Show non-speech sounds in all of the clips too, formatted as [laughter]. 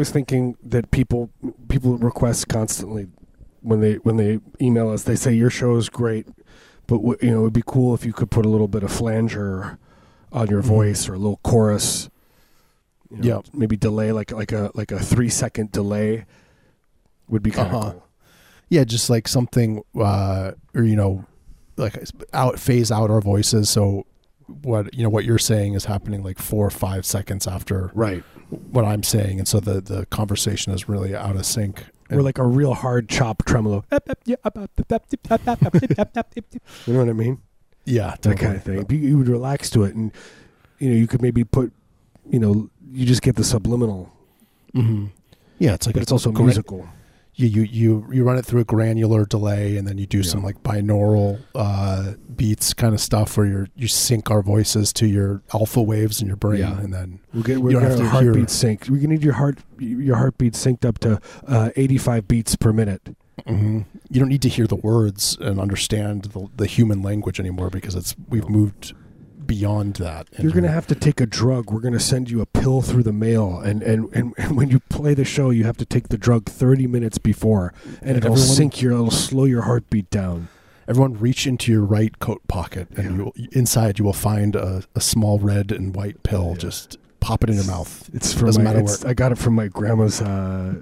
was thinking that people people request constantly when they when they email us. They say your show is great, but w- you know it'd be cool if you could put a little bit of flanger on your Mhm. voice or a little chorus. You know, Yep. maybe delay like like a like a three second delay would be kind of Uh-huh. cool. Yeah, just like something, uh, or you know, like out phase out our voices. So what you know what you're saying is happening like four or five seconds after Right. what I'm saying, and so the the conversation is really out of sync. Or like a real hard chop tremolo. You know what I mean? yeah, that kind of thing. You- You would relax to it, and you know you could maybe put, you know, you just get the subliminal, hmm Yeah, it's like but a it's also gra- musical. You, you you you run it through a granular delay, and then you do Yeah. some like binaural uh, beats kind of stuff where you you sync our voices to your alpha waves in your brain, Yeah. and then We'll get we're You don't have to hear- heartbeat synced. We can need your heart your heartbeat synced up to uh, 85 beats per minute. hmm You don't need to hear the words and understand the, the human language anymore because it's we've moved beyond that. You're going to have to take a drug. We're going to send you a pill through the mail, and, and, and, and [laughs] when you play the show, you have to take the drug 30 minutes before, and And it'll everyone- sync your, it'll slow your heartbeat down. everyone reach into your right coat pocket, and Yeah. you will, inside you will find a, a small red and white pill. Yeah. Just pop it in your mouth. It's from Doesn't my, matter it's- I got it from my grandma's uh,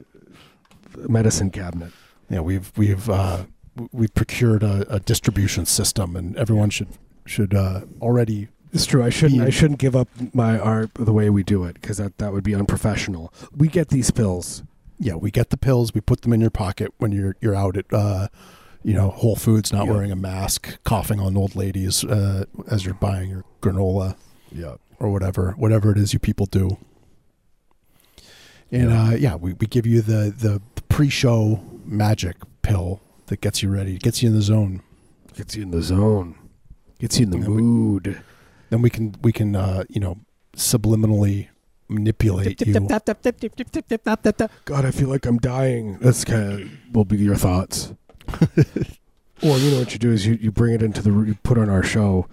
medicine cabinet. Yeah, we've we've uh, we've procured a, a distribution system, and everyone should should uh, already. It's true. I shouldn't. I shouldn't give up my art the way we do it because that, that would be unprofessional. We get these pills. Yeah, we get the pills. We put them in your pocket when you're you're out at uh, you know Whole Foods, not Yeah. wearing a mask, coughing on old ladies uh, as you're buying your granola Yeah. or whatever whatever it is you people do. And Yeah. uh, yeah, we, we give you the, the pre-show magic pill that gets you ready, gets you in the zone. Gets you in the zone. Gets you in the Yeah, we- mood. Then we can we can uh, you know subliminally manipulate you. God, I feel like I'm dying. That's kind of will be your thoughts. [laughs] or you know what you do is you, you bring it into the you put on our show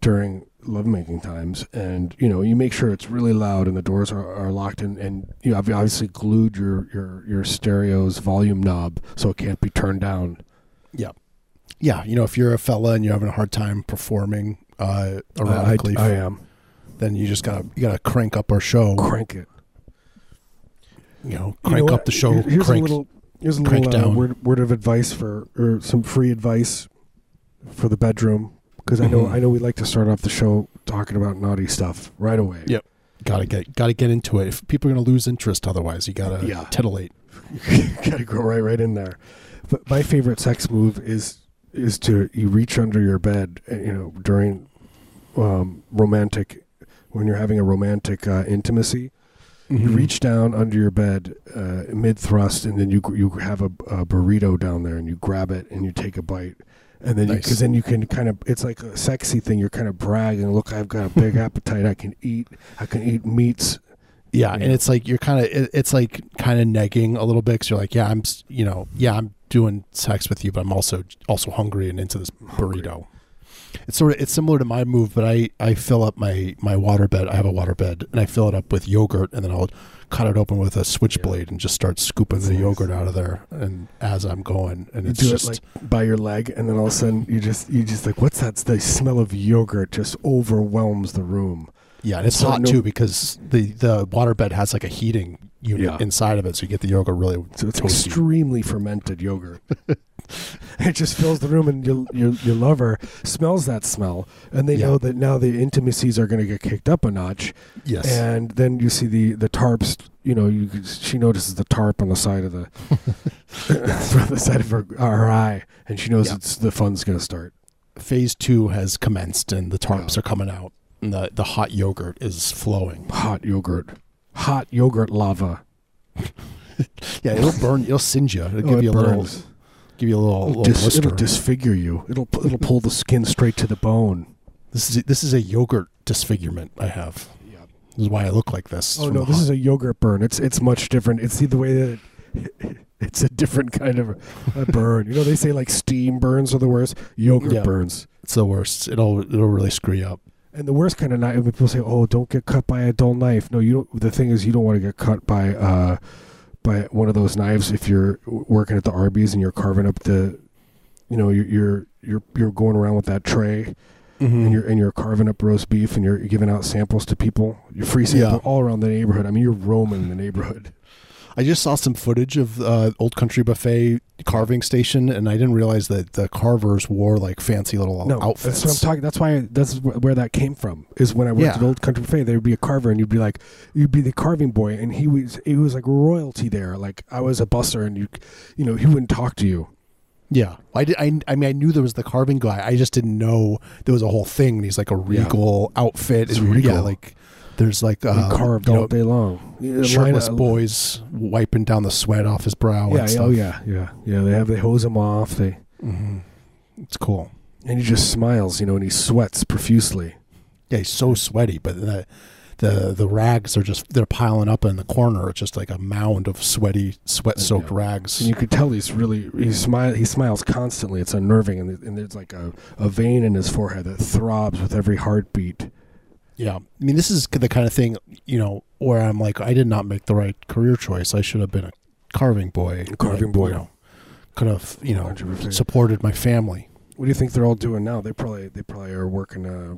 during lovemaking times, and you know you make sure it's really loud and the doors are, are locked, and and you have obviously glued your your your stereo's volume knob so it can't be turned down. Yeah. Yeah, you know, if you're a fella and you're having a hard time performing uh I, erotically, I am then you just gotta you gotta crank up our show. crank it. You know, You crank know up the show. Here's crank. a little. Here's a little uh, word, word of advice for, or some free advice for the bedroom, because I know Mhm. I know we like to start off the show talking about naughty stuff right away. Yep. gotta get gotta get into it. If people are gonna lose interest otherwise, you gotta Yeah. titillate. [laughs] Gotta go right right in there. But my favorite sex move is is to you reach under your bed, uh, you know, during um, romantic when you're having a romantic uh, intimacy. You Mhm. reach down under your bed uh, mid thrust, and then you you have a, a burrito down there, and you grab it and you take a bite, and then Nice. because then you can kind of it's like a sexy thing. You're kind of bragging, look, I've got a big [laughs] appetite. I can eat. I can eat meats. Yeah, Yeah. and it's like you're kind of it, it's like kind of negging a little bit because you're like, yeah, I'm you know, yeah, I'm doing sex with you, but I'm also also hungry and into this burrito. It's sort of it's similar to my move, but I I fill up my my water bed. I have a water bed, and I fill it up with yogurt, and then I'll cut it open with a switchblade and just start scooping the Nice. yogurt out of there, and as I'm going, and You it's just it like by your leg, and then all of a sudden you just you just like what's that? The smell of yogurt just overwhelms the room. Yeah, and it's so hot no- too because the the water bed has like a heating unit Yeah. inside of it, so you get the yogurt really So it's toasty. extremely fermented yogurt. [laughs] it just fills the room, and your your your lover smells that smell, and they Yeah. know that now the intimacies are going to get kicked up a notch. Yes. And then you see the the tarps. You know, you she notices the tarp on the side of the [laughs] on the side of her, her eye, and she knows Yeah. it's the fun's going to start. phase two has commenced and the tarps are coming out and the, the hot yogurt is flowing. Hot yogurt, hot yogurt lava. [laughs] Yeah, it'll burn. It'll singe you. It'll Oh, give it you a little, burns. give you a little, It'll, little dis- blister. it'll disfigure you. It'll it'll pull the skin straight to the bone. this is this is a yogurt disfigurement I have. Yeah. This is why I look like this. Oh no, this is a yogurt burn. It's it's much different. It's the, the way that it, [laughs] it's a different kind of a burn. You know, they say like steam burns are the worst. Yogurt Yeah. burns, it's the worst. It'll it'll really screw you up. And the worst kind of knife, when people say, "Oh, don't get cut by a dull knife." No, you don't. The thing is, you don't want to get cut by uh, by one of those knives if you're working at the Arby's and you're carving up the, you know, you're you're you're, you're going around with that tray Mm-hmm. and you're and you're carving up roast beef and you're giving out samples to people. You're free sample Yeah. all around the neighborhood. I mean, you're roaming the neighborhood. I just saw some footage of uh, Old Country Buffet carving station, and I didn't realize that the carvers wore like fancy little No, outfits. that's what I'm talking. That's why that's where that came from. Is when I worked Yeah. at Old Country Buffet, there would be a carver, and you'd be like, you'd be the carving boy, and he was he was like royalty there. Like I was a buster, and you, you know, he wouldn't talk to you. Yeah, I did. I, I mean, I knew there was the carving guy. I just didn't know there was a whole thing. And he's like a regal outfit. It's and, regal. Yeah, like there's like uh, carved you all know, day long. Shirtless boys wiping down the sweat off his brow. Yeah, oh yeah, yeah, yeah. They have they hose him off. They hmm It's cool. and he just smiles, you know, and he sweats profusely. Yeah, he's so sweaty, but the the the rags are just they're piling up in the corner. It's just like a mound of sweaty, sweat soaked Yeah. rags. And you could tell he's really he smile he smiles constantly. It's unnerving, and, and there's like a, a vein in his forehead that throbs with every heartbeat. Yeah. I mean, this is the kind of thing, you know, where I'm like, I did not make the right career choice. I should have been a carving boy. carving boy. You know, could have, you know, supported my family. What do you think they're all doing now? They probably they probably are working uh,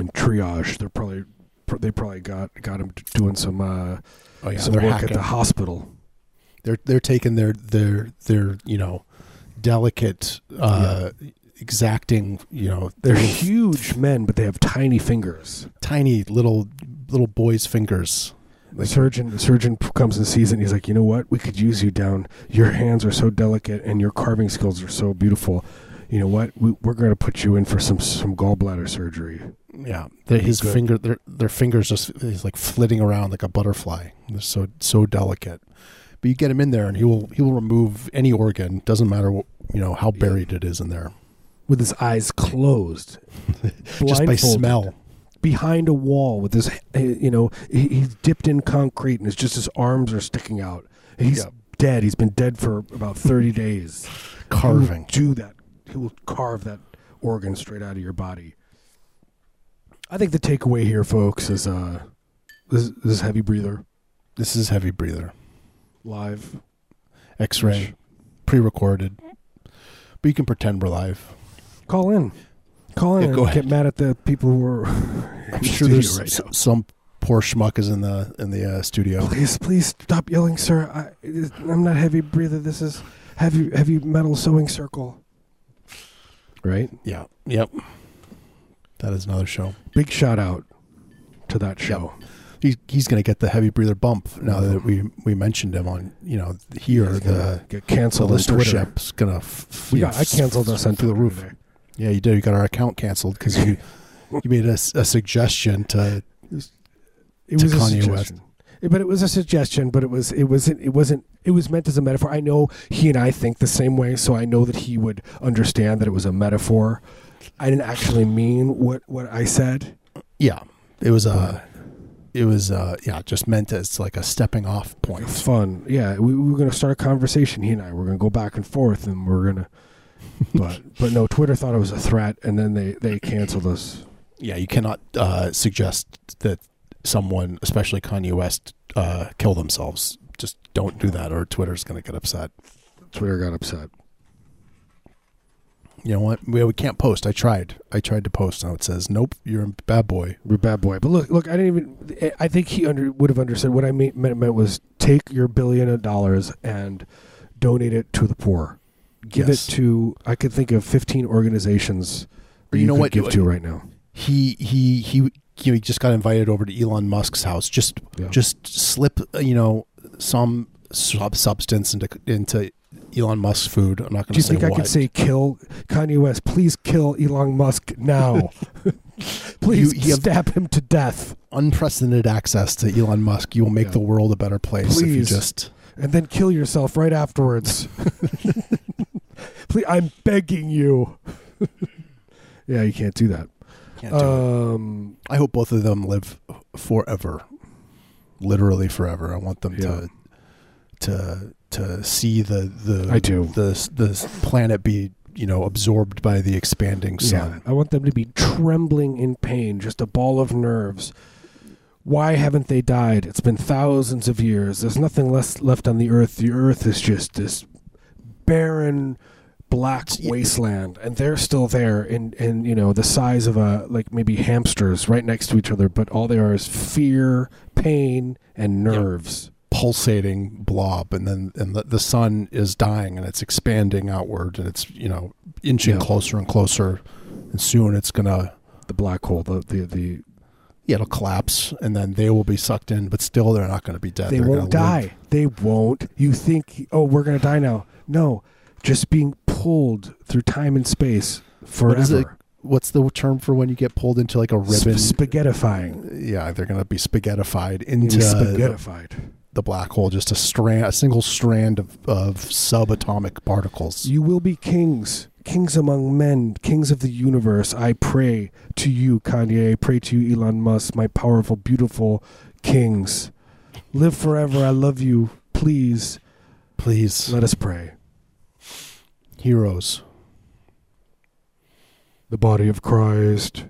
in triage. They're probably pr- they probably got got him doing some uh, Oh, yeah. some work hacking. at the hospital. they're, they're taking their, their, their, you know, delicate, uh, exacting, you know, They're [laughs] huge men, but they have tiny fingers. tiny little, little boys' fingers. The surgeon the surgeon comes and sees it. and He's like, you know what? We could use you down. Your hands are so delicate, and your carving skills are so beautiful. You know what? We, we're going to put you in for some some gallbladder surgery. Yeah, They're- his Good. finger, their their fingers just he's like flitting around like a butterfly. They're so so delicate. But you get him in there, and he will he will remove any organ. Doesn't matter what you know how buried it is in there, with his eyes closed, [laughs] just by smell. behind a wall with his, you know, he, he's dipped in concrete and it's just his arms are sticking out. He's Yeah. dead. He's been dead for about thirty days. [laughs] Carving. Do that. He will carve that organ straight out of your body. I think the takeaway here, folks, is uh, this, this is heavy breather This is heavy breather. live. X-ray, pre-recorded, but you can pretend we're live. Call in, call in, Yeah, and go get mad at the people who are. [laughs] I'm sure there's s- some poor schmuck is in the in the uh, studio. Please, please stop yelling, sir. I, I'm not heavy breather. This is heavy, heavy metal sewing circle. Right. Yeah. Yep. That is another show. Big shout out to that show. He's he's going to get the heavy breather bump now that we we mentioned him on you know here He's the gonna get the canceled on Twitter. listenership's going to f- We you got, I canceled us on through the roof. today. Yeah, you did. You got our account canceled because you [laughs] you made a suggestion to It To was a Kanye suggestion. West. But it was a suggestion. But it was it wasn't it wasn't it was meant as a metaphor. I know he and I think the same way, so I know that he would understand that it was a metaphor. I didn't actually mean what what I said. yeah. It was uh it was uh yeah just meant as like a stepping off point. fun. Yeah, we, we were going to start a conversation. He and I We're going to go back and forth, and we're going to. [laughs] But but no, Twitter thought it was a threat, and then they they canceled us. Yeah, you cannot uh, suggest that someone, especially Kanye West, uh, kill themselves. Just don't do that, or Twitter's going to get upset. Twitter got upset. You know what? We, we can't post. I tried. I tried to post. Now it says, "Nope, you're a bad boy." We're a bad boy. But look, look, I didn't even. I think he under would have understood what I mean, meant, meant was take your billion of dollars and donate it to the poor. Give Yes. it to. I could think of fifteen organizations. That you you, know could what? Give to right now. He he he. You know, he just got invited over to Elon Musk's house. Just Yeah. just slip, uh, you know, some sub- substance into into Elon Musk's food. I'm not going to. Do you say think I could say kill Kanye West? Please kill Elon Musk now. [laughs] Please You- you stab him to death. unprecedented access to Elon Musk? You will make Yeah. the world a better place if you just. and then kill yourself right afterwards. [laughs] Please, I'm begging you. [laughs] yeah, you can't do that. Can't do it. Um, I hope both of them live forever, literally forever. I want them Yeah. to to to see the the I do. the the planet be you know absorbed by the expanding sun. I want them to be trembling in pain, just a ball of nerves. Why haven't they died? It's been thousands of years. There's nothing less left on the earth. The earth is just this barren black wasteland and they're still there in in you know the size of a like maybe hamsters right next to each other but all they are is fear pain and nerves. Pulsating blob and then and the, the sun is dying and it's expanding outward and it's you know inching Yeah. closer and closer and soon it's gonna the black hole the the, the yeah, it'll collapse and then they will be sucked in but still they're not going to be dead. They They're won't gonna live. die. They won't. You think oh we're gonna die now. No just being pulled through time and space forever What is it? what's the term for when you get pulled into like a ribbon Sp- spaghettifying yeah they're going to be spaghettified into into spaghettified the black hole just a strand a single strand of, of subatomic particles You will be kings, kings among men, kings of the universe. I pray to you, Kanye. I pray to you, Elon Musk, my powerful, beautiful kings. Live forever. I love you. Please please let us pray. Heroes The body of Christ.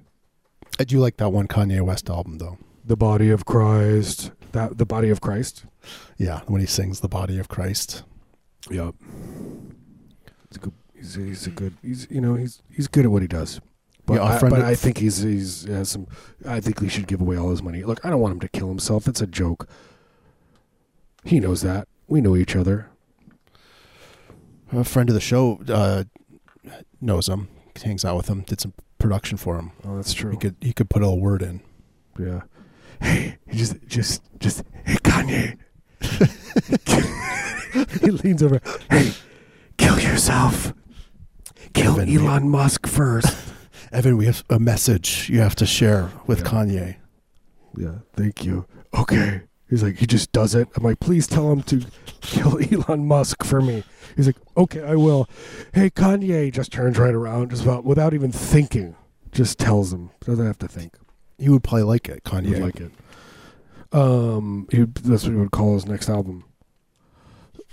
i do like that one kanye west album though The body of Christ. That the body of Christ. yeah when he sings the body of christ Yep. He's a good. He's, he's a good. He's you know he's he's good at what he does. But, Yeah, I, but I think he's he's has some. I think he should give away all his money. Look, I don't want him to kill himself. It's a joke. He knows that. We know each other. A friend of the show uh, knows him hangs out with him did some production for him Oh, that's true. he could he could put a word in Yeah. Hey, [laughs] he just, just, just. Hey, Kanye. [laughs] he leans over. Hey, kill yourself. Kill we- Elon Musk first. [laughs] evan we have a message you have to share with Yeah. kanye yeah. Thank you. Okay. He's like, he just does it. I'm like, please tell him to kill [laughs] Elon Musk for me. He's like, okay, I will. Hey, Kanye just turns right around, just about without even thinking, just tells him. Doesn't have to think. he would probably like it kanye would like it. Um, he, that's what he would call his next album.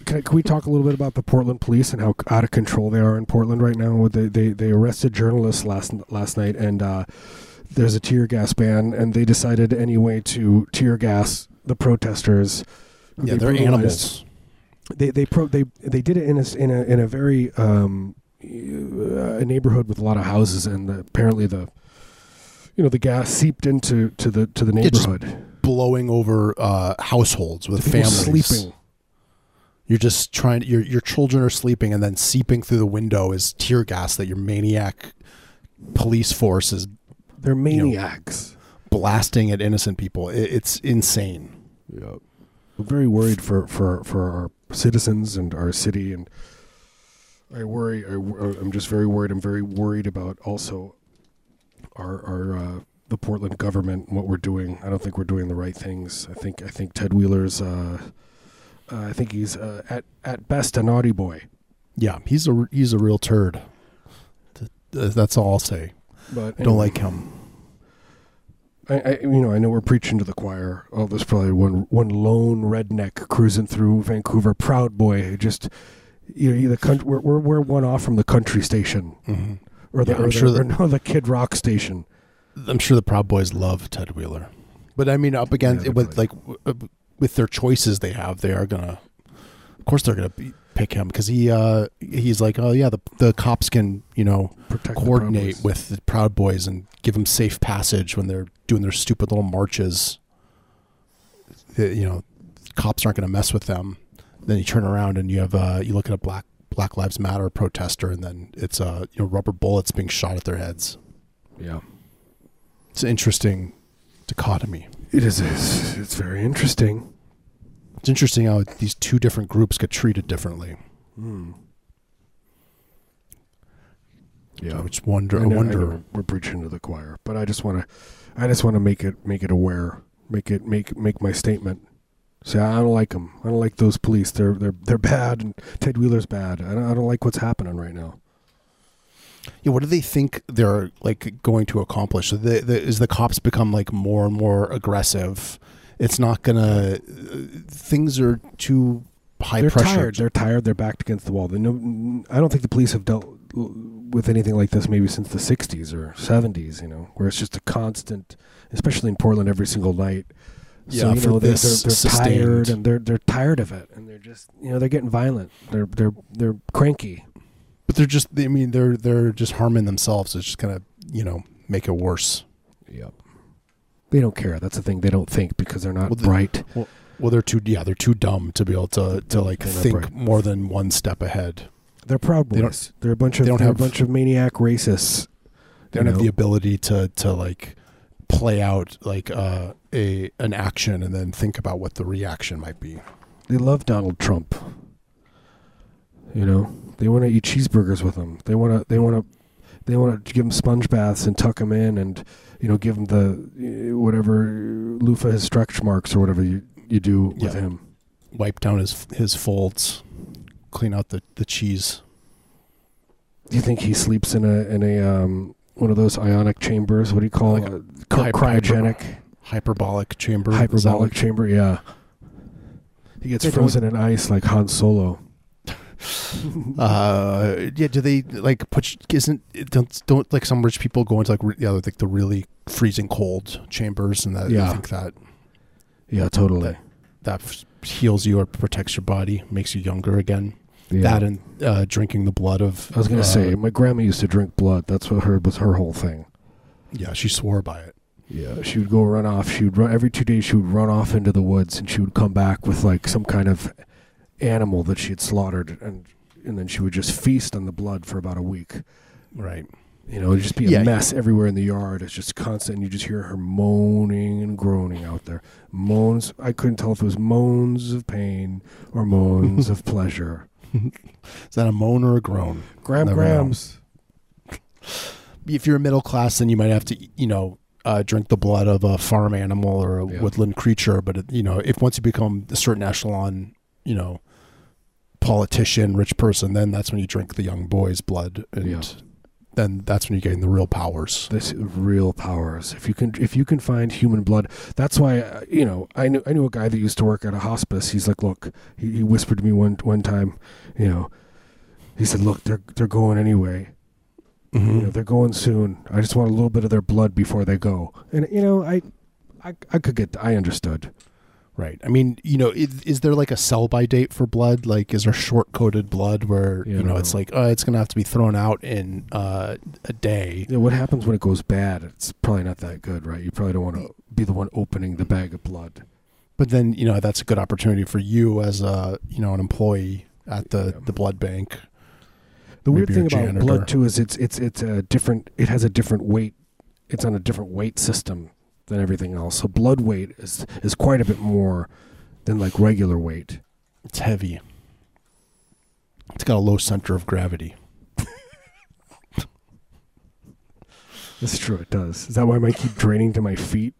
Can, can we talk a little bit about the Portland police and how out of control they are in Portland right now? They they, they arrested journalists last last night, and uh, there's a tear gas ban, and they decided anyway to tear gas the protesters. yeah They they're animals They they pro they they did it in a in a in a very um, uh, a neighborhood with a lot of houses, and the, apparently the you know the gas seeped into to the to the neighborhood. blowing over uh, households with People families sleeping. You're just trying. Your your children are sleeping, and then seeping through the window is tear gas that your maniac police force is They're know, maniacs. Blasting at innocent people. It, it's insane. Yeah. I'm very worried for, for, for our citizens and our city, and I worry. I, I'm just very worried. I'm very worried about also our our uh, the Portland government and what we're doing. I don't think we're doing the right things. I think I think Ted Wheeler's. Uh, uh, I think he's uh, at at best a naughty boy. Yeah, he's a he's a real turd. Th- th- That's all I'll say. But I don't anyway. like him. I, I, you know, I know we're preaching to the choir. Oh, there's probably one one lone redneck cruising through Vancouver, proud boy. Just you know, the country. We're, we're we're one off from the country station, hmm or the Yeah, I'm or, the, sure or no, the Kid Rock station. I'm sure the Proud Boys love Ted Wheeler, but I mean, up against Yeah, with like w- uh, with their choices they have, they are gonna. Of course, they're gonna be, pick him because he uh he's like, oh yeah, the the cops can you know Protect coordinate Boys. with the Proud Boys and give them safe passage when they're doing their stupid little marches. The- you know, cops aren't going to mess with them. Then you turn around and you have uh, you look at a black Black Lives Matter protester, and then it's uh, you know rubber bullets being shot at their heads. Yeah, It's an interesting dichotomy. it is. It's, it's very interesting. It's interesting how these two different groups get treated differently. Hmm. I Yeah, just wonder. I I know- I wonder. know we're preaching to the choir, but I just want to, I just want to make it make it aware, make it make make my statement. Say I don't like them. I don't like those police. They're they're they're bad, and Ted Wheeler's bad. I don't, I don't like what's happening right now. Yeah, what do they think they're like going to accomplish? So the, the, is the cops become like more and more aggressive? It's not gonna. Things are too high they're pressure. tired. They're tired. They're backed against the wall. They know. I don't think the police have dealt with anything like this maybe since the 60s or 70s, you know, where it's just a constant, especially in Portland every single night. Yeah, so, you for know, they're, this they're, they're tired and they're they're tired of it and they're just, you know, they're getting violent. They're they're they're cranky. But they're just I mean they're they're just harming themselves. It's just gonna you know make it worse. Yep. They don't care. That's the thing. They don't think because they're not Well, the- bright. Well, they're too yeah they're too dumb to be able to to like They're think more than one step ahead. They're proud They boys. They're a bunch of they don't have- a bunch of maniac racists. They don't you have the ability to to like play out like uh, a an action and then think about what the reaction might be. They love Donald Trump. You know, they want to eat cheeseburgers with him. They want to. They want to. They want to give him sponge baths and tuck him in, and you know, give him the uh, whatever loofah his stretch marks or whatever you you do with Yeah. him. Wipe down his his folds, clean out the the cheese. Do you think he sleeps in a in a um one of those ionic chambers? What do you call Like it? a Cry- hyper- cryogenic, Hyperbolic chamber. Hyperbolic chamber. Yeah. He gets They frozen in ice like Han Solo. [laughs] Uh, yeah. Do they like put? Isn't don't don't like some rich people go into like re- yeah like the really freezing cold chambers and that Yeah. I think that Yeah, totally. that f- heals you or protects your body, makes you younger again. Yeah. That and uh, drinking the blood of. I was gonna uh, say, my grandma used to drink blood. That's what her was her whole thing. Yeah, she swore by it. Yeah, she would go run off. She would run every two days. She would run off into the woods, and she would come back with like some kind of animal that she had slaughtered, and and then she would just feast on the blood for about a week. Right. You know, it'd just be a Yeah. mess everywhere in the yard. It's just constant. And you just hear her moaning and groaning out there. Moans. I couldn't tell if it was moans of pain or moans of pleasure. [laughs] Is that a moan or a groan? Gram Never know. grams. If you're middle class, then you might have to, you know, uh, drink the blood of a farm animal or a Yeah. woodland creature. But it, you know, if once you become a certain echelon, you know, politician, rich person, then that's when you drink the young boy's blood, and Yeah. then that's when you gain the real powers. this real powers. If you can, if you can find human blood, that's why uh, you know. I knew I knew a guy that used to work at a hospice. He's like, look, he, he whispered to me one one time, you know, he said, look, they're they're going anyway. You know, they're going soon. I just want a little bit of their blood before they go. And you know, I, I, I could get. I understood. Right. I mean, you know, is, is there like a sell by date for blood? Like, is there short coated blood where Yeah, you know no. it's like, oh, it's gonna have to be thrown out in uh, a day? You know, what happens when it goes bad? It's probably not that good, right? You probably don't want to be the one opening the bag of blood. But then you know that's a good opportunity for you as a you know an employee at the Yeah. the blood bank. The weird thing about blood too is it's it's it's a different. It has a different weight. It's on a different weight system than everything else. So blood weight is is quite a bit more than like regular weight. It's heavy. It's got a low center of gravity. That's true. It does. Is that why I might keep draining to my feet?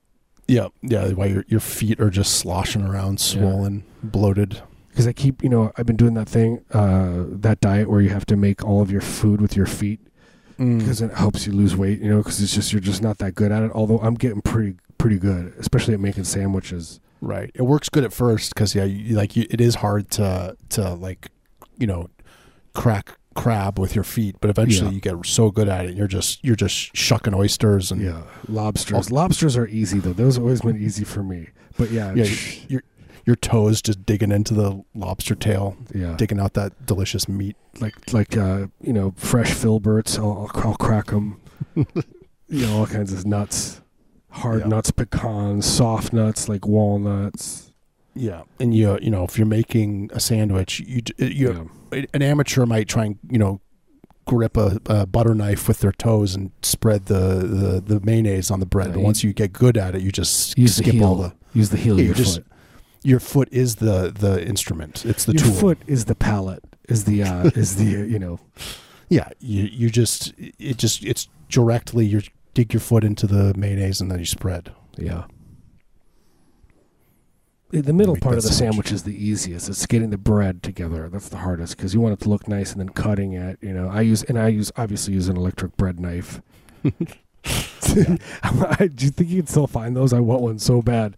Yeah, yeah. Why your your feet are just sloshing around, swollen, bloated. Because I keep, you know, I've been doing that thing, uh, that diet where you have to make all of your food with your feet Mm. because it helps you lose weight. You know, because it's just you're just not that good at it. Although I'm getting pretty pretty good, especially at making sandwiches. Right. It works good at first because yeah, you, like you, it is hard to to like, you know, crack crab with your feet, but eventually Yeah. you get so good at it, you're just you're just shucking oysters and Yeah, lobsters. Lobsters are easy though. Those have always been easy for me. But yeah, Yeah, sh- your your toes just digging into the lobster tail, yeah, digging out that delicious meat. like like uh, you know, fresh filberts. I'll, I'll, I'll crack them. [laughs] you know, all kinds of nuts, hard Yeah. nuts, pecans, soft nuts like walnuts. Yeah, and you you know if you're making a sandwich, you d- you an amateur might try and you know grip a, a butter knife with their toes and spread the, the, the mayonnaise on the bread. Yeah, but once you get good at it, you just Use the skip heel. all the. Use the heel Yeah, of you your just- foot. Your foot is the the instrument. It's the tool. your tool. foot is the palate. Is the uh, [laughs] is the uh, you know Yeah, you you just it just it's directly you dig your foot into the mayonnaise and then you spread. yeah. The- middle part of the sandwich. sandwich is the easiest. It's getting the bread together. That's the hardest because you want it to look nice and then cutting it. You know, I use and I use obviously use an electric bread knife. [laughs] [laughs] Do you think you can still find those? I want one so bad.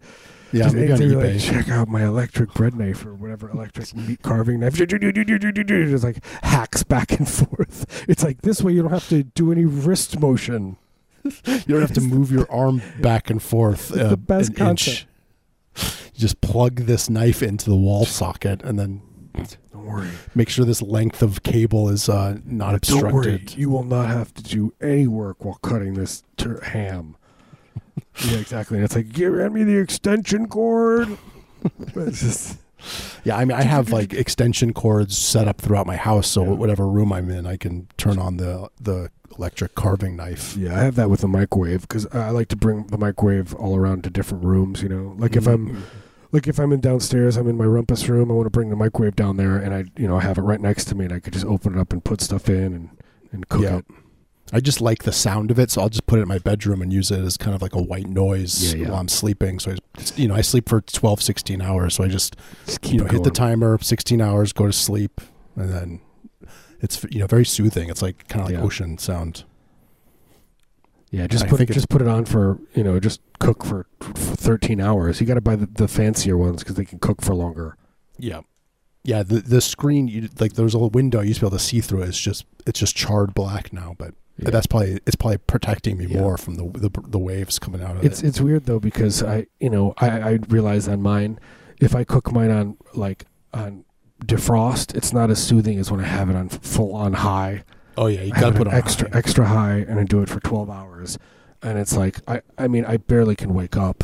Yeah, maybe on eBay. like, check out my electric bread knife or whatever electric meat carving knife. Just like hacks back and [laughs] forth. It's like this way you don't have to do any wrist motion. You don't have to move your arm back and forth. It's the best an inch. You just plug this knife into the wall socket and then Don't worry. make sure this length of cable is uh, not Don't worry. obstructed. You will not have to do any work while cutting this tur ham. Yeah, exactly. And it's like, give me the extension cord. [laughs] It's just, Yeah, I mean, I have like extension cords set up throughout my house, so Yeah. whatever room I'm in, I can turn on the the electric carving knife. yeah, I have that with the microwave because I like to bring the microwave all around to different rooms. You know, like if mm-hmm. I'm like if I'm in downstairs, I'm in my rumpus room. I want to bring the microwave down there, and I, you know, I have it right next to me, and I could just open it up and put stuff in and and cook Yeah. it. I just like the sound of it, so I'll just put it in my bedroom and use it as kind of like a white noise Yeah, yeah. while I'm sleeping. So, I, you know, I sleep for 12, 16 hours. So I just, Just keep you know, hit the timer, 16 hours, go to sleep, and then it's, you know, very soothing. It's like kind of like Yeah. ocean sound. Yeah, just put it, just put it on for you know just cook for, for thirteen hours. You got to buy the, the fancier ones because they can cook for longer. Yeah. Yeah, the the screen you like there was a little window you used to be able to see through it. It's just it's just charred black now, but Yeah. that's probably it's probably protecting me Yeah. more from the, the the waves coming out of It's it. it's weird though because I you know I I realize on mine if I cook mine on like on defrost, it's not as soothing as when I have it on full on high. Oh yeah, you got to put it on extra high. extra high and I do it for twelve hours, and it's like I I mean I barely can wake up.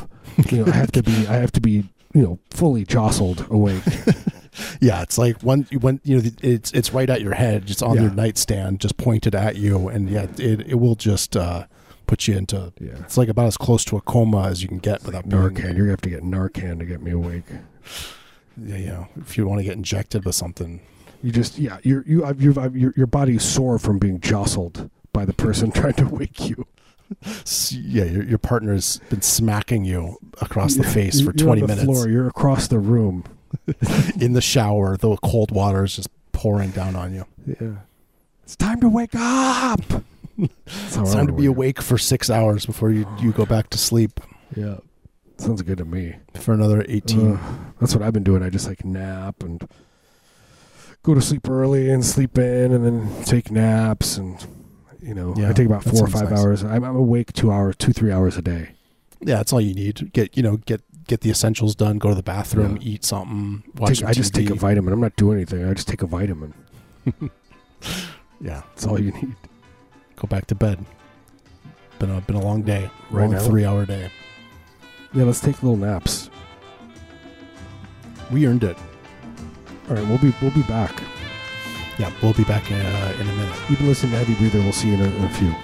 You know I have to be I have to be you know fully jostled awake. [laughs] Yeah, it's like one when you know it's it's right at your head, just on Yeah. your nightstand, just pointed at you, and yeah, it it will just uh, put you into. Yeah. It's like about as close to a coma as you can get without being- Narcan. You're gonna have to get Narcan to get me awake. Yeah, you know, if you want to get injected with something. You just yeah. You're you I've, you've, your your body's sore from being jostled by the person [laughs] trying to wake you. Yeah, your your partner's been smacking you across the face for you're twenty on the minutes Floor. You're across the room. [laughs] in the shower. The cold water is just pouring down on you. Yeah. It's time to wake up. It's time to be awake for six hours before you, you go back to sleep Yeah. Sounds good to me. for another 18. Ugh. that's what I've been doing. I just like nap and go to sleep early and sleep in and then take naps and you know Yeah, I take about four or five nice. hours. I'm, I'm awake two hours, two three hours a day. yeah, that's all you need. Get you know get get the essentials done. Go to the bathroom, Yeah. eat something, watch. Take- I just take a vitamin. I'm not doing anything. I just take a vitamin. [laughs] Yeah, That's all you need. go back to bed. Been a been a long day, Right long now? three hour day. Yeah, let's take little naps. We earned it. All right, we'll be we'll be back. Yeah, we'll be back in, uh, in a minute. You've been listening to Heavy Breather. We'll see you in a, in a few.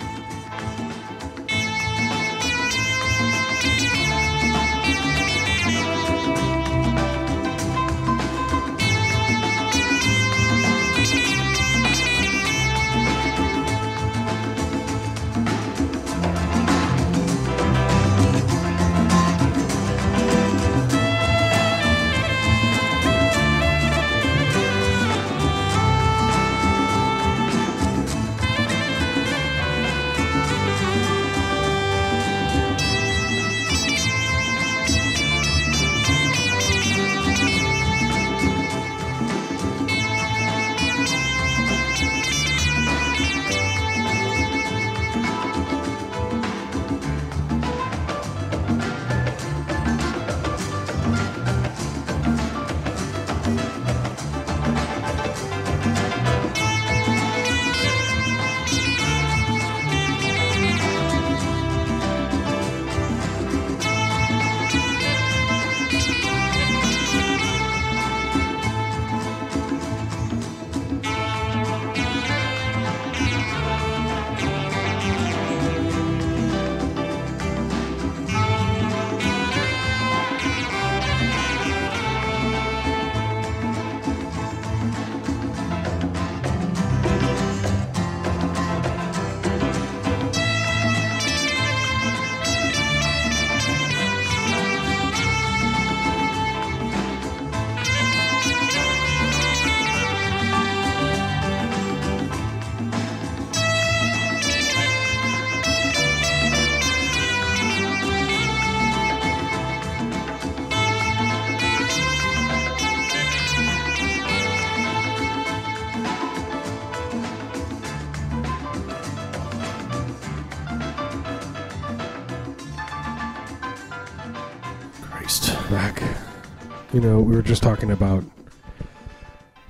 You know, we were just talking about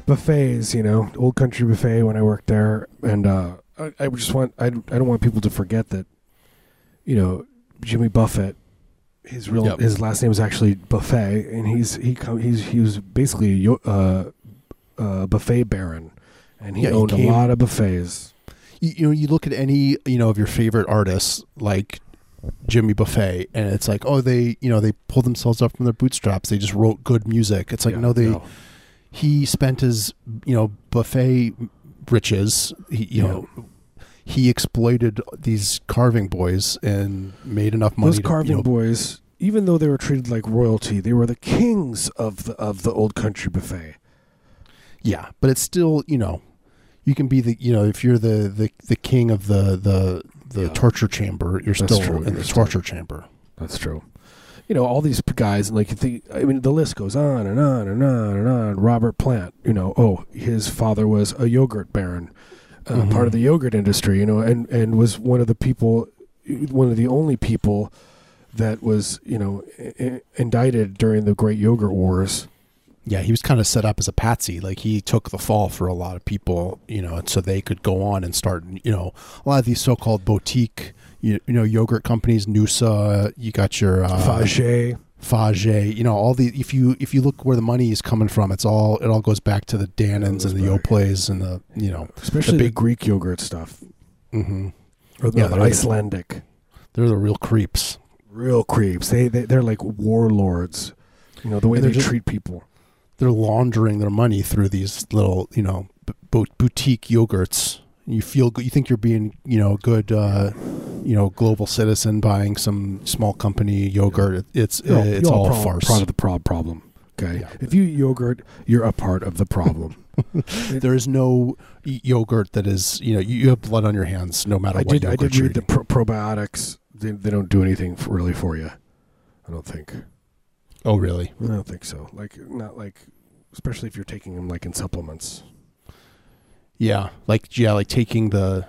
buffets. You know, Old Country Buffet when I worked there, and uh, I, I just want I, I don't want people to forget that. You know, Jimmy Buffett, his real Yep. his last name is actually Buffet, and he's he come he's he was basically a uh, uh, buffet baron, and he Yeah, he owned came- a lot of buffets. you, you know, you look at any, you know, of your favorite artists like Jimmy Buffet, and it's like, oh, they, you know, they pulled themselves up from their bootstraps. They just wrote good music. It's like, Yeah, no, they, no. he spent his, you know, buffet riches. He, you Yeah. know, he exploited these carving boys and made enough money. Those to, carving you know, boys, even though they were treated like royalty, they were the kings of the of the old country buffet. Yeah, but it's still, you know, you can be the, you know, if you're the the, the king of the the the Yeah. torture chamber, you're That's still true, in the you're still- torture chamber. That's true. You know, all these guys, like think, I mean, the list goes on and on and on and on. Robert Plant, you know, oh, his father was a yogurt baron, uh, Mhm. part of the yogurt industry, you know, and and was one of the people, one of the only people that was, you know, i- indicted during the Great Yogurt Wars. Yeah, he was kind of set up as a patsy. Like he took the fall for a lot of people, you know, and so they could go on and start, you know, a lot of these so-called boutique, you, you know, yogurt companies, Noosa, you got your uh, Faget, Faget, you know, all the if you if you look where the money is coming from, it's all it all goes back to the Dannons and the. Yoplaits and the you know, especially the the, Greek yogurt stuff, hmm or the, Yeah, the they're the- Icelandic. they're the real creeps. real creeps. They, they they're like warlords. You know the way they just- treat people. They're laundering their money through these little, you know, b- boutique yogurts. You feel good. You think you're being, you know, a good, uh, you know, global citizen buying some small company yogurt. It's all- it's all a farce. Part of the prob problem. Okay, Yeah. if you eat yogurt, you're a part of the problem. [laughs] there is no yogurt that is, you know, you, have blood on your hands no matter I what did I did read the pro- probiotics. They, they don't do anything for, really for you. I don't think. Oh, really? I don't think so. Like not like, especially if you're taking them like in supplements. Yeah, like yeah, like taking the,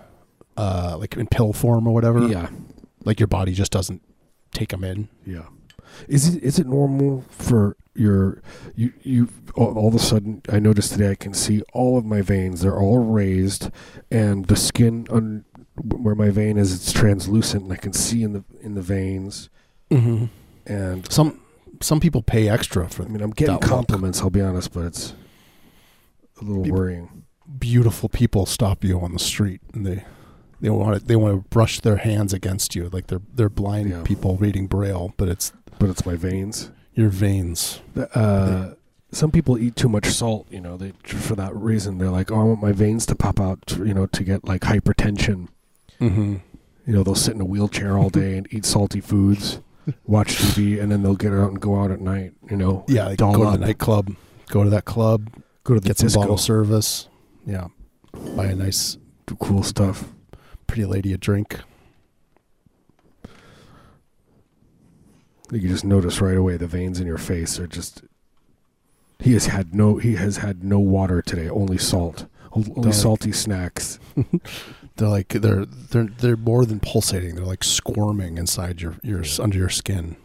uh, like in pill form or whatever. Yeah, like your body just doesn't take them in. yeah. Is it is it normal for your you you all, all of a sudden I noticed today I can see all of my veins they're all raised and the skin on where my vein is it's translucent and I can see in the in the veins Mm-hmm. and Some some people pay extra for I mean I'm getting that look. compliments I'll be honest but it's a little People- worrying. beautiful people stop you on the street and they they want to they want to brush their hands against you like they're they're blind Yeah. people reading braille but it's But it's my veins. your veins Uh, some people eat too much salt, you know. They for that reason they're like, "Oh, I want my veins to pop out, you know, to get like hypertension." mm-hmm. You know, they'll sit in a wheelchair all day and eat salty foods, watch TV, and then they'll get out and go out at night. You know, yeah like go to the nightclub go to that club go to the get some disco, bottle service yeah buy a nice do cool stuff. pretty lady a drink You can just notice right away the veins in your face are just. He has had no. He has had no water today. Only salt. Only Dark. salty snacks. [laughs] they're like they're they're they're more than pulsating they're like squirming inside your your Yeah. under your skin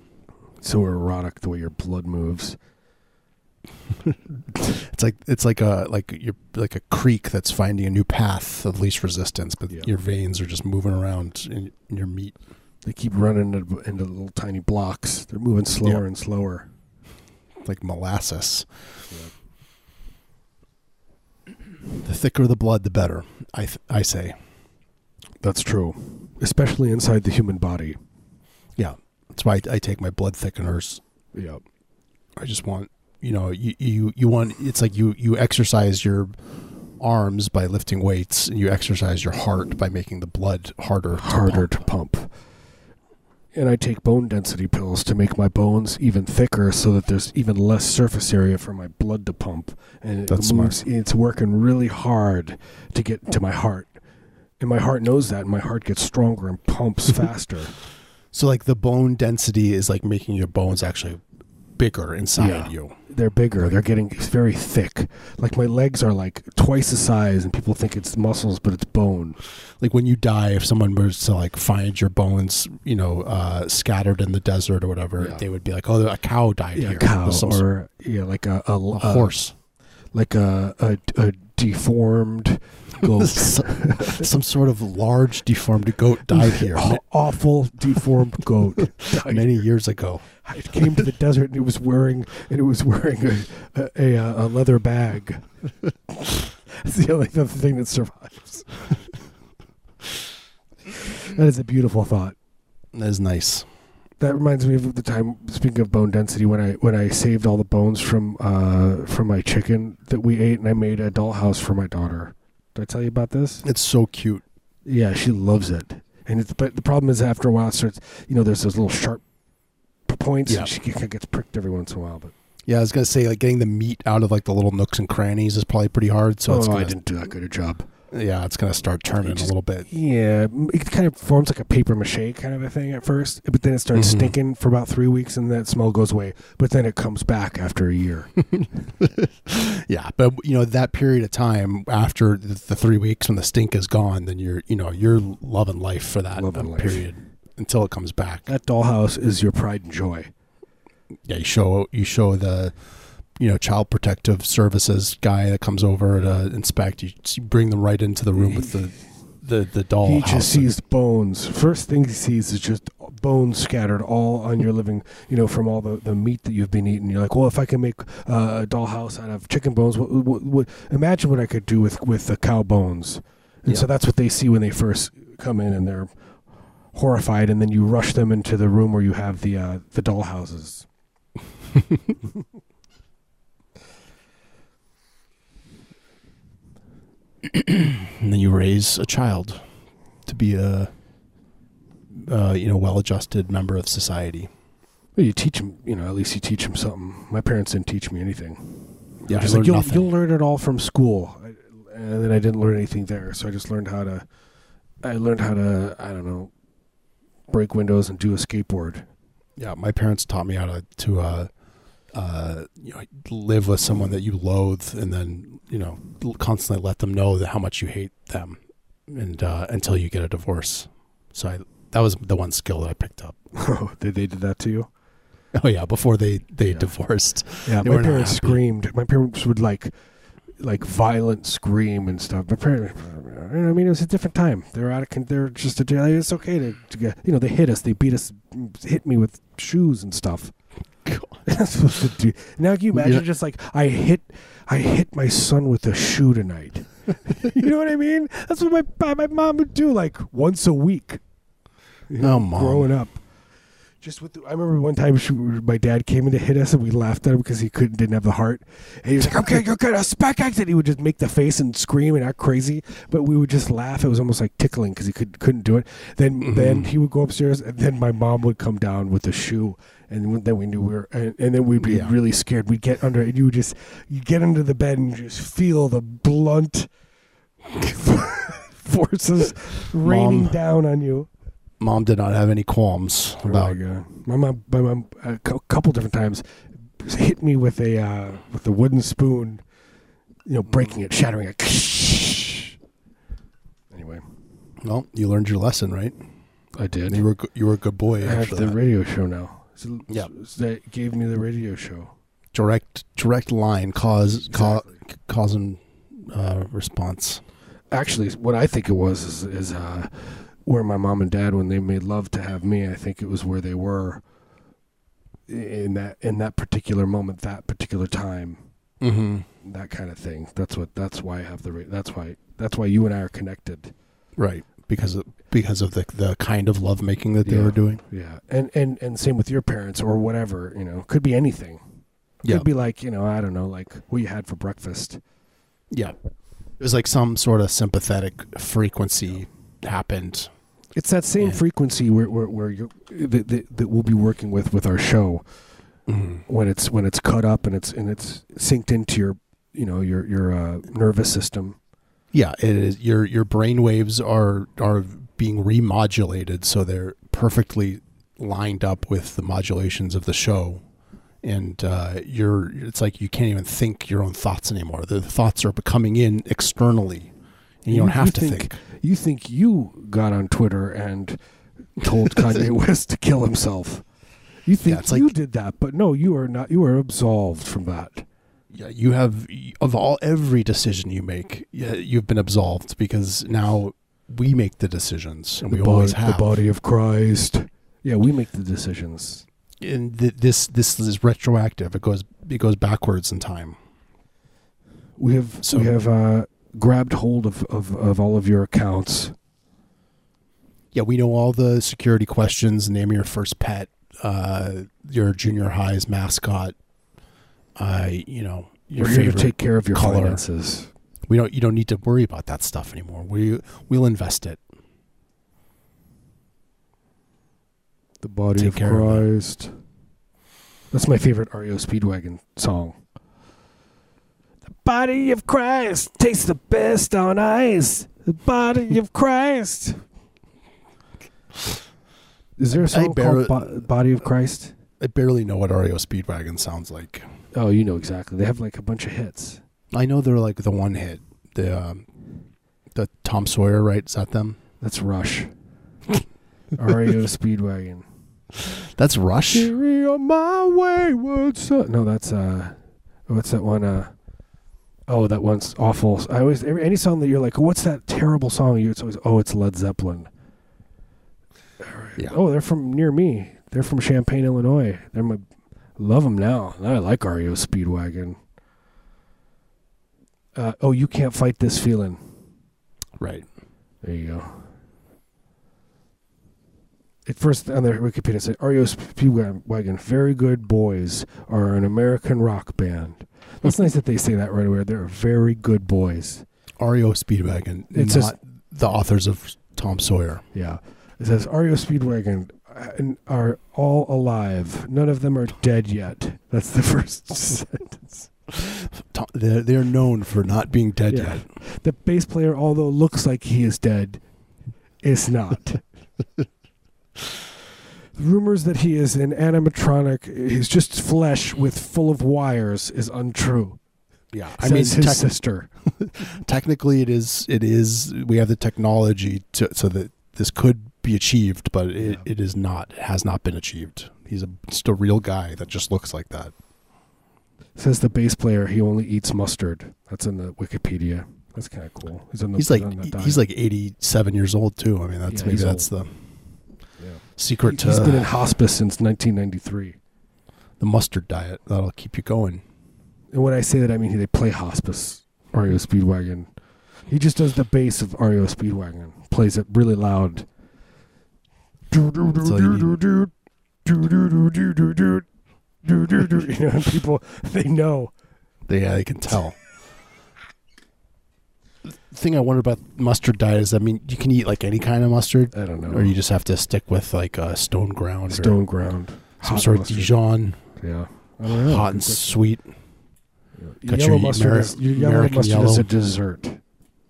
So erotic the way your blood moves. [laughs] It's like it's like a like you're like a creek that's finding a new path of least resistance, but Yeah. your veins are just moving around in, in your meat. They keep running into, into little tiny blocks. They're moving slower Yeah. and slower. like molasses. The thicker the blood, the better. I th- I say, That's true, especially inside the human body. yeah. That's why I, I take my blood thickeners. Yeah. I just want you know you you you want it's like you you exercise your arms by lifting weights, and you exercise your heart by making the blood harder, to harder pump. to pump. And I take bone density pills to make my bones even thicker so that there's even less surface area for my blood to pump. And it That's moves, it's working really hard to get to my heart. And my heart knows that, and my heart gets stronger and pumps [laughs] faster. So like the bone density is like making your bones actually bigger inside Yeah. you. they're bigger. They're getting very thick. Like my legs are like twice the size, and people think it's muscles, but it's bone. Like when you die, if someone was to like find your bones, you know, uh, scattered in the desert or whatever, Yeah. they would be like, "Oh, a cow died Yeah, here." cow With some sort- or yeah, like a a, a a horse, like a a, a deformed goat. [laughs] some sort of large deformed goat died here Aw- [laughs] awful deformed goat. [laughs] many years ago. It came to the desert and it was wearing and it was wearing a a, a, uh, a leather bag. It's the only other thing that survives. that is a beautiful thought. That is nice. That reminds me of the time. Speaking of bone density, when I when I saved all the bones from uh, from my chicken that we ate, and I made a dollhouse for my daughter. Did I tell you about this? It's so cute. Yeah, she loves it. And it's but the problem is after a while it starts. You know, there's those little sharp points, Yeah. and she gets pricked every once in a while. But Yeah, I was gonna say like getting the meat out of like the little nooks and crannies is probably pretty hard. So oh, it's I didn't do that good a job. Yeah, it's gonna start turning just- a little bit. Yeah, it kind of forms like a paper mache kind of a thing at first, but then it starts Mhm. stinking for about three weeks, and that smell goes away. But then it comes back after a year. [laughs] Yeah, but you know that period of time after the, the three weeks when the stink is gone, then you're you know you're loving life for that period until it comes back. that dollhouse is your pride and joy. Yeah, you show you show the you know child protective services guy that comes over to inspect. You, bring them right into the room with the the the doll. he just sees bones. First thing he sees is just bones scattered all on your living, you know, from all the, the meat that you've been eating. You're like, well, if I can make uh, a dollhouse out of chicken bones, what, what, what, imagine what I could do with with the cow bones. And so that's what they see when they first come in, and they're horrified. And then you rush them into the room where you have the uh, the dollhouses. [laughs] and [clears throat] then you raise a child to be a uh, you know well-adjusted member of society. Well, you teach them, you know, at least you teach them something. My parents didn't teach me anything. Yeah, I Just learned like, you'll, nothing. you'll learn it all from school. I, and then I didn't learn anything there. So I just learned how to, I learned how to, I don't know, break windows and do a skateboard. Yeah, my parents taught me how to to uh, uh, you know live with someone that you loathe, and then you know constantly let them know that how much you hate them, and uh, until you get a divorce. So I, that was the one skill that I picked up. [laughs] Oh, they, they did that to you? Oh yeah, before they they Yeah. divorced. Yeah, They my parents screamed. My parents would like, like violent scream and stuff. My parents, I mean, it was a different time. They were out of, con- they're just a, it's okay to, to get, you know, they hit us, they beat us, hit me with shoes and stuff. [laughs] That's supposed to do. Now can you imagine Yeah. just like I hit, I hit my son with a shoe tonight. [laughs] you know what I mean? That's what my my mom would do like once a week. You Oh, Mom. growing up. Just with, the, I remember one time she, my dad came in to hit us, and we laughed at him because he couldn't, didn't have the heart. And he was like, "Okay, you're good, a spec exit." He would just make the face and scream and act crazy, but we would just laugh. It was almost like tickling because he could couldn't do it. Then Mhm. then he would go upstairs, and then my mom would come down with the shoe, and then we knew we were, and, and then we'd be Yeah. really scared. We'd get under, and you would just you get under the bed and you just feel the blunt [laughs] forces raining Mom. down on you. Mom did not have any qualms Oh about. my! My mom, my mom, a couple different times hit me with a uh, with a wooden spoon, you know, breaking it, shattering it. [laughs] Anyway, Well, you learned your lesson, right? I did. You were you were a good boy. I have the that. radio show now. Yeah. that gave me the radio show. direct direct line cause ca- cause and uh, response. Actually, what I think it was is, is uh, where my mom and dad, when they made love to have me, I think it was where they were in that in that particular moment, that particular time. Mm-hmm. that kind of thing. That's what. That's why I have the. That's why. That's why you and I are connected. Right, because of because of the the kind of lovemaking that they Yeah. were doing. Yeah, and and and same with your parents or whatever. You know, could be anything. Yeah, Could be like you know, I don't know, like what you had for breakfast. yeah. It was like some sort of sympathetic frequency happened. It's that same Yeah. frequency where where, where you that, that, that we'll be working with with our show Mm-hmm. when it's when it's cut up and it's and it's synced into your you know your your uh, nervous system. Yeah, it is. Your your brain waves are are being remodulated, so they're perfectly lined up with the modulations of the show, and uh, you're it's like you can't even think your own thoughts anymore. The thoughts are coming in externally, and you don't have to think. You think you got on Twitter and told [laughs] Kanye West to kill himself. You think Yeah, you like- did that, but no, you are not. You are absolved from that. Yeah, you have of all every decision you make, you've been absolved because now we make the decisions, and the we body, always have. the body of Christ. Yeah, we make the decisions. and th- this this is retroactive. It goes it goes backwards in time. We have So- we have uh, grabbed hold of, of, of all of your accounts. Yeah, we know all the security questions. Name of your first pet, uh, your junior high's mascot. Uh, you know your We're here to take care of your color. finances. we don't. You don't need to worry about that stuff anymore. We we'll invest it. The body Take of care of. Christ. That's my favorite REO Speedwagon song. The body of Christ tastes the best on ice. The body of Christ. Is there a song barely- called Bo- Body of Christ? I barely know what REO Speedwagon sounds like. Oh, you know exactly. They have like a bunch of hits. I know they're like the one hit. The um, the Tom Sawyer, right? Is that them? That's Rush. [laughs] REO Speedwagon. That's Rush. Carry on my wayward son. No, that's uh, what's that one? Uh, oh, that one's awful. I always every, any song that you're like, what's that terrible song? You it's always oh, it's Led Zeppelin. Yeah. Oh, they're from near me. They're from Champaign, Illinois. They're my love them now. I like REO Speedwagon. Uh, oh, you can't fight this feeling. Right. There you go. At first, on their Wikipedia, it said REO Speedwagon, very good boys, are an American rock band. That's nice that they say that right away. They're very good boys. REO Speedwagon. It's not just- the authors of Tom Sawyer. Yeah. It says REO Speedwagon Uh, are all alive. None of them are dead yet. That's the [laughs] first sentence. They're, they're known for not being dead Yeah. yet. The bass player, although looks like he is dead, is not. Rumors that he is an animatronic, he's just flesh with full of wires, is untrue. Yeah, I mean, his tec- sister. [laughs] technically, it is. It is. We have the technology to so that this could be achieved, but it, Yeah. it is not. It has not been achieved. He's a just a real guy that just looks like that. Says the bass player, he only eats mustard. That's in the Wikipedia. That's kind of cool. He's on the. He's like the he's like eighty seven years old too. I mean, that's Yeah, maybe he's that's the Yeah. secret to He's been in hospice since 1993. the mustard diet. That'll keep you going. And when I say that, I mean they play hospice REO Speedwagon. He just does the bass of REO Speedwagon, plays it really loud. Do do do do do do do do do do do do do. You know, people they know. Yeah, I can tell. the thing I wonder about mustard diet is, I mean, you can eat like any kind of mustard, I don't know. or you just have to stick with like uh, stone ground or stone ground, some sort mustard. of Dijon, Yeah, I don't know. hot and sweet. Your yellow mustard, Ameri- is, yellow American mustard is a dessert.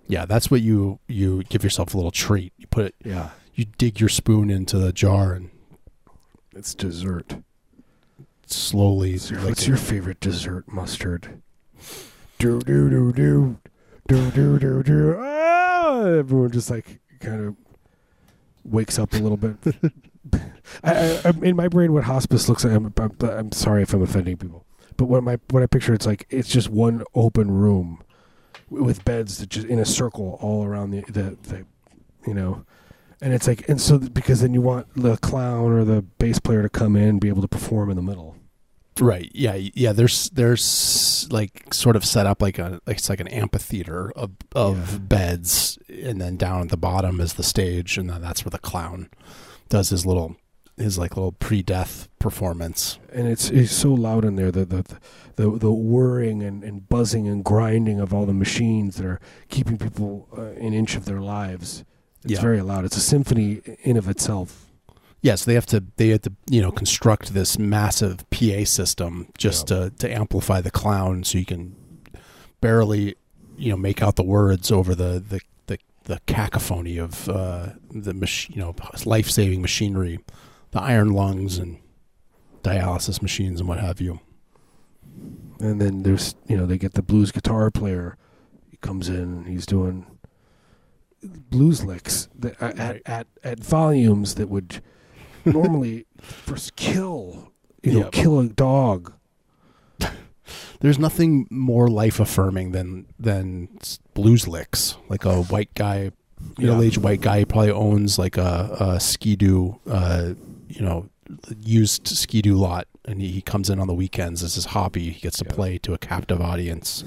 Yeah, that's what you you give yourself a little treat. You put it, Yeah, you dig your spoon into the jar and it's dessert. slowly. What's your, like what's your favorite dessert mustard? Do do do do do do do do. Ah! Everyone just like kind of wakes up a little bit. [laughs] I, I, in my brain, what hospice looks like. I'm, I'm, I'm sorry if I'm offending people, but what my what I picture, it's like it's just one open room with beds that just in a circle all around the the, the you know. And it's like, and so because then you want the clown or the bass player to come in and be able to perform in the middle. Right. Yeah. Yeah. There's there's like sort of set up like a like it's like an amphitheater of of Yeah. beds, and then down at the bottom is the stage, and then that's where the clown does his little his like little pre-death performance. and it's it's so loud in there the the the, the whirring and, and buzzing and grinding of all the machines that are keeping people uh, an inch of their lives. It's Yeah. very loud. It's a symphony in of itself. Yeah, so they have to they have to you know construct this massive PA system just to to amplify the clown, so you can barely you know make out the words over the the the, the cacophony of uh, the mach- you know life saving machinery, the iron lungs and dialysis machines and what have you. And then there's you know they get the blues guitar player. He comes in he's doing blues licks that, at, Right. at at volumes that would normally [laughs] first kill you know Yep. kill a dog. There's nothing more life affirming than than blues licks. Like a white guy, middle aged white guy, he probably owns like a, a skidoo, uh, you know, used skidoo lot, and he, he comes in on the weekends as his hobby. He gets to Yeah. play to a captive audience.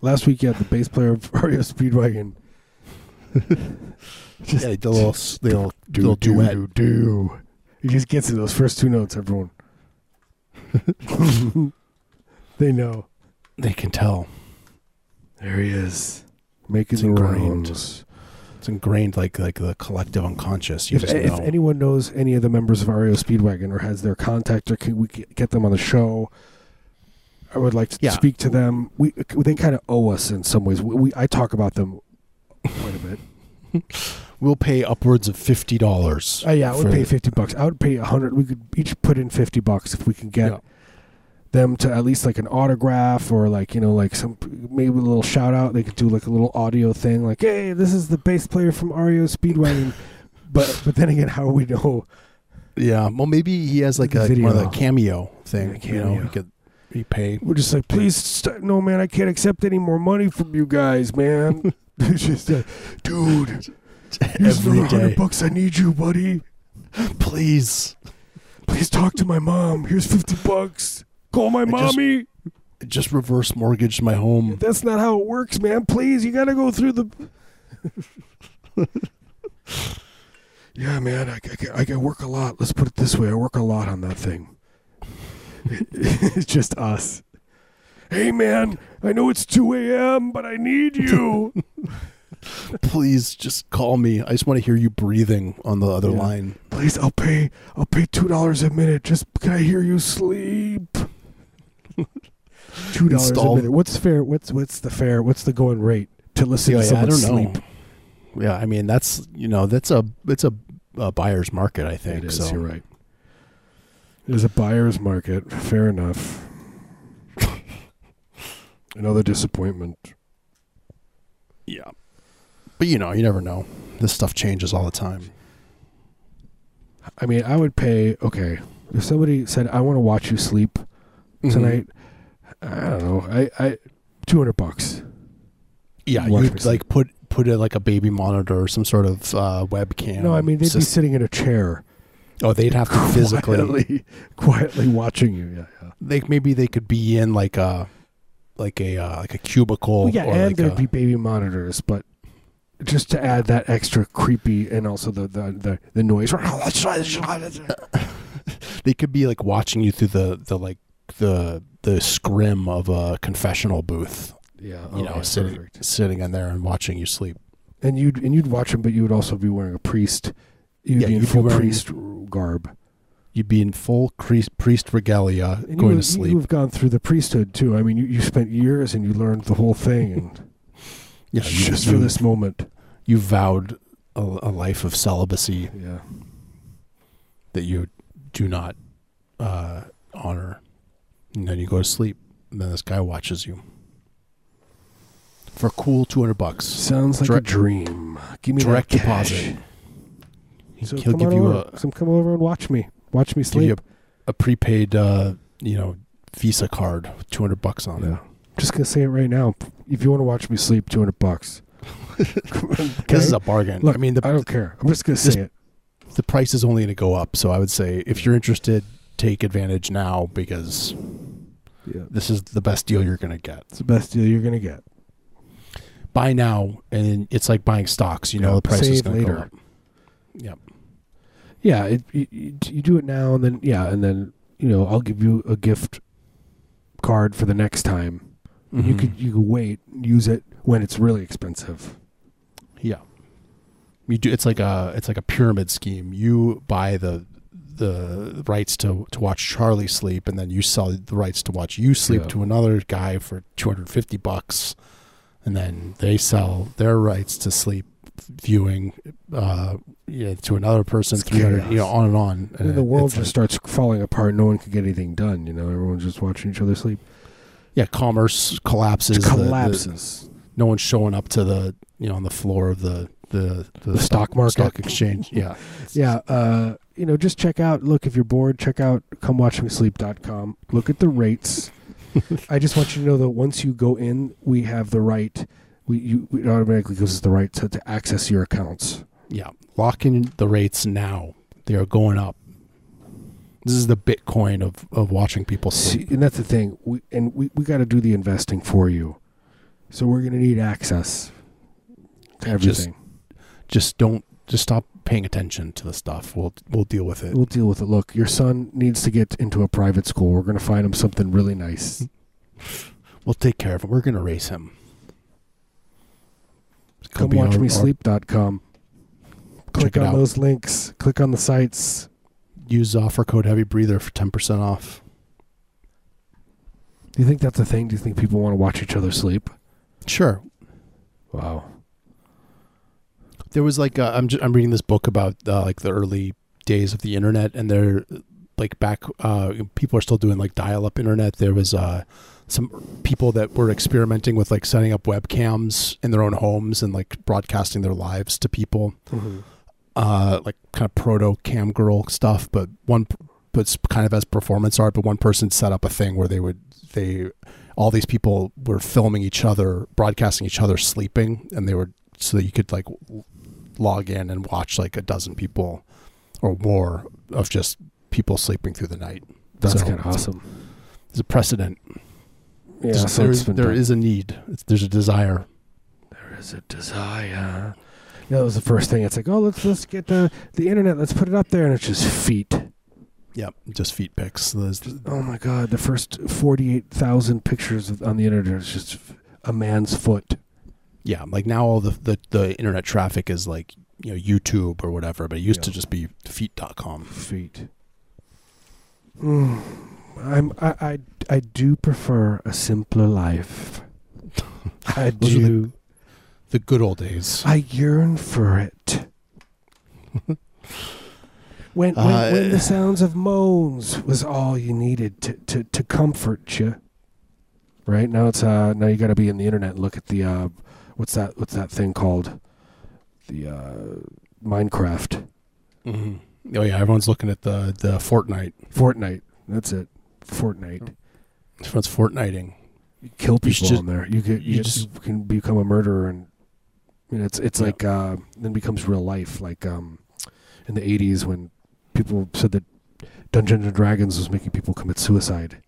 Last week you had the bass player of [laughs] REO Speedwagon. [laughs] Just Yeah, the little the little, do little do duet. do do. He just gets to those first two notes. Everyone, [laughs] they know. They can tell. There he is, making It's the ingrained. rounds. It's ingrained like like the collective unconscious. You If, just if anyone knows any of the members of REO Speedwagon or has their contact, or can we get them on the show? I would like to Yeah. speak to them. We they kind of owe us in some ways. We, we I talk about them quite a bit. [laughs] we'll pay upwards of fifty dollars. Uh, yeah, I would pay fifty bucks. I would pay a hundred. We could each put in fifty bucks if we can get Yeah. them to at least like an autograph or like you know like some maybe a little shout out. They could do like a little audio thing, like "Hey, this is the bass player from REO Speedwagon." [laughs] but but then again, how do we know? Yeah, well, maybe he has like a video. one of the cameo thing. Yeah, You know, cameo. he could he pay. We're just like, please, st- no, man, I can't accept any more money from you guys, man. [laughs] it's just, uh, dude, here's Every hundred day. bucks. I need you, buddy. Please, Please talk to my mom. Here's fifty bucks. Call my I just- mommy. just reverse mortgage my home. That's not how it works, man. Please, you got to go through the. [laughs] yeah, man, I, I, I, I work a lot. Let's put it this way: I work a lot on that thing. It's [laughs] just us. Hey, man, I know it's two a.m., but I need you. [laughs] Please, just call me. I just want to hear you breathing on the other Yeah. line. Please, I'll pay. I'll pay two dollars a minute. Just can I hear you sleep? Two dollars a minute. What's fair? What's what's the fair? What's the going rate to listen Yeah, to someone don't sleep? know. Yeah, I mean that's you know that's a it's a, a buyer's market. I think It is. so. You're right. There's a buyer's market. Fair enough. Another disappointment. Yeah, but you know you never know. This stuff changes all the time. I mean, I would pay. Okay, if somebody said, "I want to watch you sleep tonight," I don't know. I, I, two hundred bucks. Yeah, Watch me you'd sleep. like put put it like a baby monitor or some sort of uh, webcam. No, I mean they'd be sitting in a chair, oh, they'd have to [laughs] physically. quietly, quietly watching you. Yeah, yeah. They maybe they could be in like a like a uh, like a cubicle. Well, yeah, or and like there'd a- be baby monitors, but just to add that extra creepy and also the the the, the noise. [laughs] they could be like watching you through the the like the the scrim of a confessional booth. Yeah, You know, sitting perfect. sitting in there and watching you sleep. And you'd and you'd watch them, but you would also be wearing a priest. You'd Yeah, be in full priest garb. You'd be in full priest, priest regalia, And going you, to sleep. You've gone through the priesthood too. I mean, you, you spent years and you learned the whole thing, and [laughs] yeah, you, just for this moment. you vowed a, a life of celibacy Yeah, that you do not uh, honor, and then you go to sleep. And then this guy watches you for a cool two hundred bucks. sounds like Direct- a dream. Give me direct that cash. deposit. So He'll come on you over. a So come over and watch me. Watch me sleep. a, a prepaid, uh, you know, Visa card, two hundred bucks on Yeah. it. Just gonna say it right now. If you want to watch me sleep, two hundred bucks. [laughs] This is a bargain. Look, I mean, the I don't care. I'm just gonna This- say it. the price is only going to go up. So I would say if you're interested, take advantage now because Yeah, this is the best deal you're going to get. it's the best deal you're gonna get. Buy now, and it's like buying stocks. You know Yeah, the price is going to go later. up. Yep. Yeah, it, you, you do it now, and then yeah, and then you know I'll give you a gift card for the next time. Mm-hmm. You could you could wait, use it when it's really expensive. Yeah. You do. It's like a it's like a pyramid scheme. You buy the the rights to to watch Charlie sleep, and then you sell the rights to watch you sleep Yeah. to another guy for two hundred fifty bucks, and then they sell their rights to sleep viewing uh, yeah, to another person, It's 300, chaos. you know, on and on. Mean, And the world just starts falling apart. No one can get anything done. You know, everyone's just watching each other sleep. yeah, commerce collapses. It the- the- collapses. no one's showing up to the you know on the floor of the the the, The stock market. stock exchange. Yeah, [laughs] yeah. Uh, you know, just check out. Look, if you're bored, check out comewatchmesleep.com. Look at the rates. [laughs] I just want you to know that once you go in, we have the right. We you it automatically gives us the right to, to access your accounts. yeah. Lock in the rates now. They are going up. This is the Bitcoin of of watching people sleep. See, and that's the thing. We and we, we got to do the investing for you. So we're going to need access to Just- everything. Just don't. Just stop paying attention to the stuff. We'll we'll deal with it. We'll deal with it. Look, your son needs to get into a private school. We're going to find him something really nice. We'll take care of him. We're gonna raise him. It's gonna be our- our- ComeWatchMeSleep.com. Click on out. those links. Click on the sites. Use offer code Heavy Breather for ten percent off. Do you think that's a thing? Do you think people want to watch each other sleep? Sure. Wow. There was like uh, I'm just, I'm reading this book about uh, like the early days of the internet, and they're like back. Uh, people are still doing like dial-up internet. There was uh, some people that were experimenting with like setting up webcams in their own homes and like broadcasting their lives to people. uh, like kind of proto cam girl stuff, but one but it's kind of as performance art. But one person set up a thing where they would they all these people were filming each other, broadcasting each other sleeping, and they were so that you could like log in and watch like a dozen people or more of just people sleeping through the night. That's So, kind of awesome. There's a precedent. Yeah, There's- so there it's is- been there done. is a need. It's, there's a desire. There is a desire. Yeah, that was the first thing. It's like, oh, let's let's get the the internet. Let's put it up there, and it's just feet. Yep, just feet pics. There's, Oh my god, the first forty-eight thousand pictures of- on the internet is just a man's foot. yeah, like now all the, the the internet traffic is like you know YouTube or whatever, but it used to Yeah. just be feet.com. feet. Mm, I'm I, I I do prefer a simpler life. [laughs] I are the- do. The good old days. I yearn for it. [laughs] when when, Uh, when the sounds of moans was all you needed to, to, to comfort you. Right now it's uh now you got to be in the internet and look at the uh what's that what's that thing called the uh Minecraft hmm Oh yeah, everyone's looking at the the Fortnite. Fortnite that's it Fortnite Everyone's Fortniting. you kill people just- on there. You get you, you just just- can become a murderer, and you know, it's it's Yeah. like uh, then becomes real life. Like um, in the '80s when people said that Dungeons and Dragons was making people commit suicide.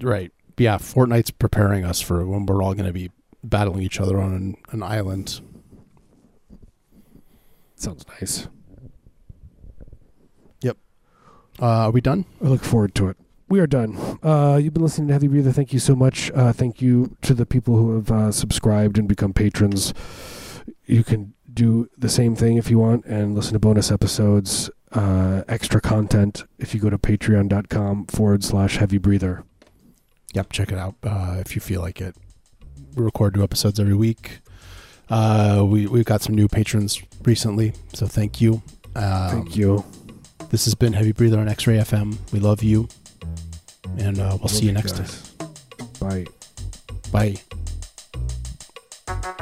Right. Yeah, Fortnite's preparing us for when we're all going to be battling each other on an, an island. Sounds nice. Yep. Uh, are we done? I look forward to it. We are done. Uh, you've been listening to Heavy Breather. Thank you so much. Uh, thank you to the people who have uh, subscribed and become patrons. You can do the same thing if you want and listen to bonus episodes, uh, extra content if you go to patreon.com forward slash heavy breather. Yep, check it out uh, if you feel like it. We record new episodes every week. Uh, we we've got some new patrons recently, so thank you. Um, Thank you. This has been Heavy Breather on X Ray FM. We love you, and uh, we'll Love see you next guys. time. Bye. Bye.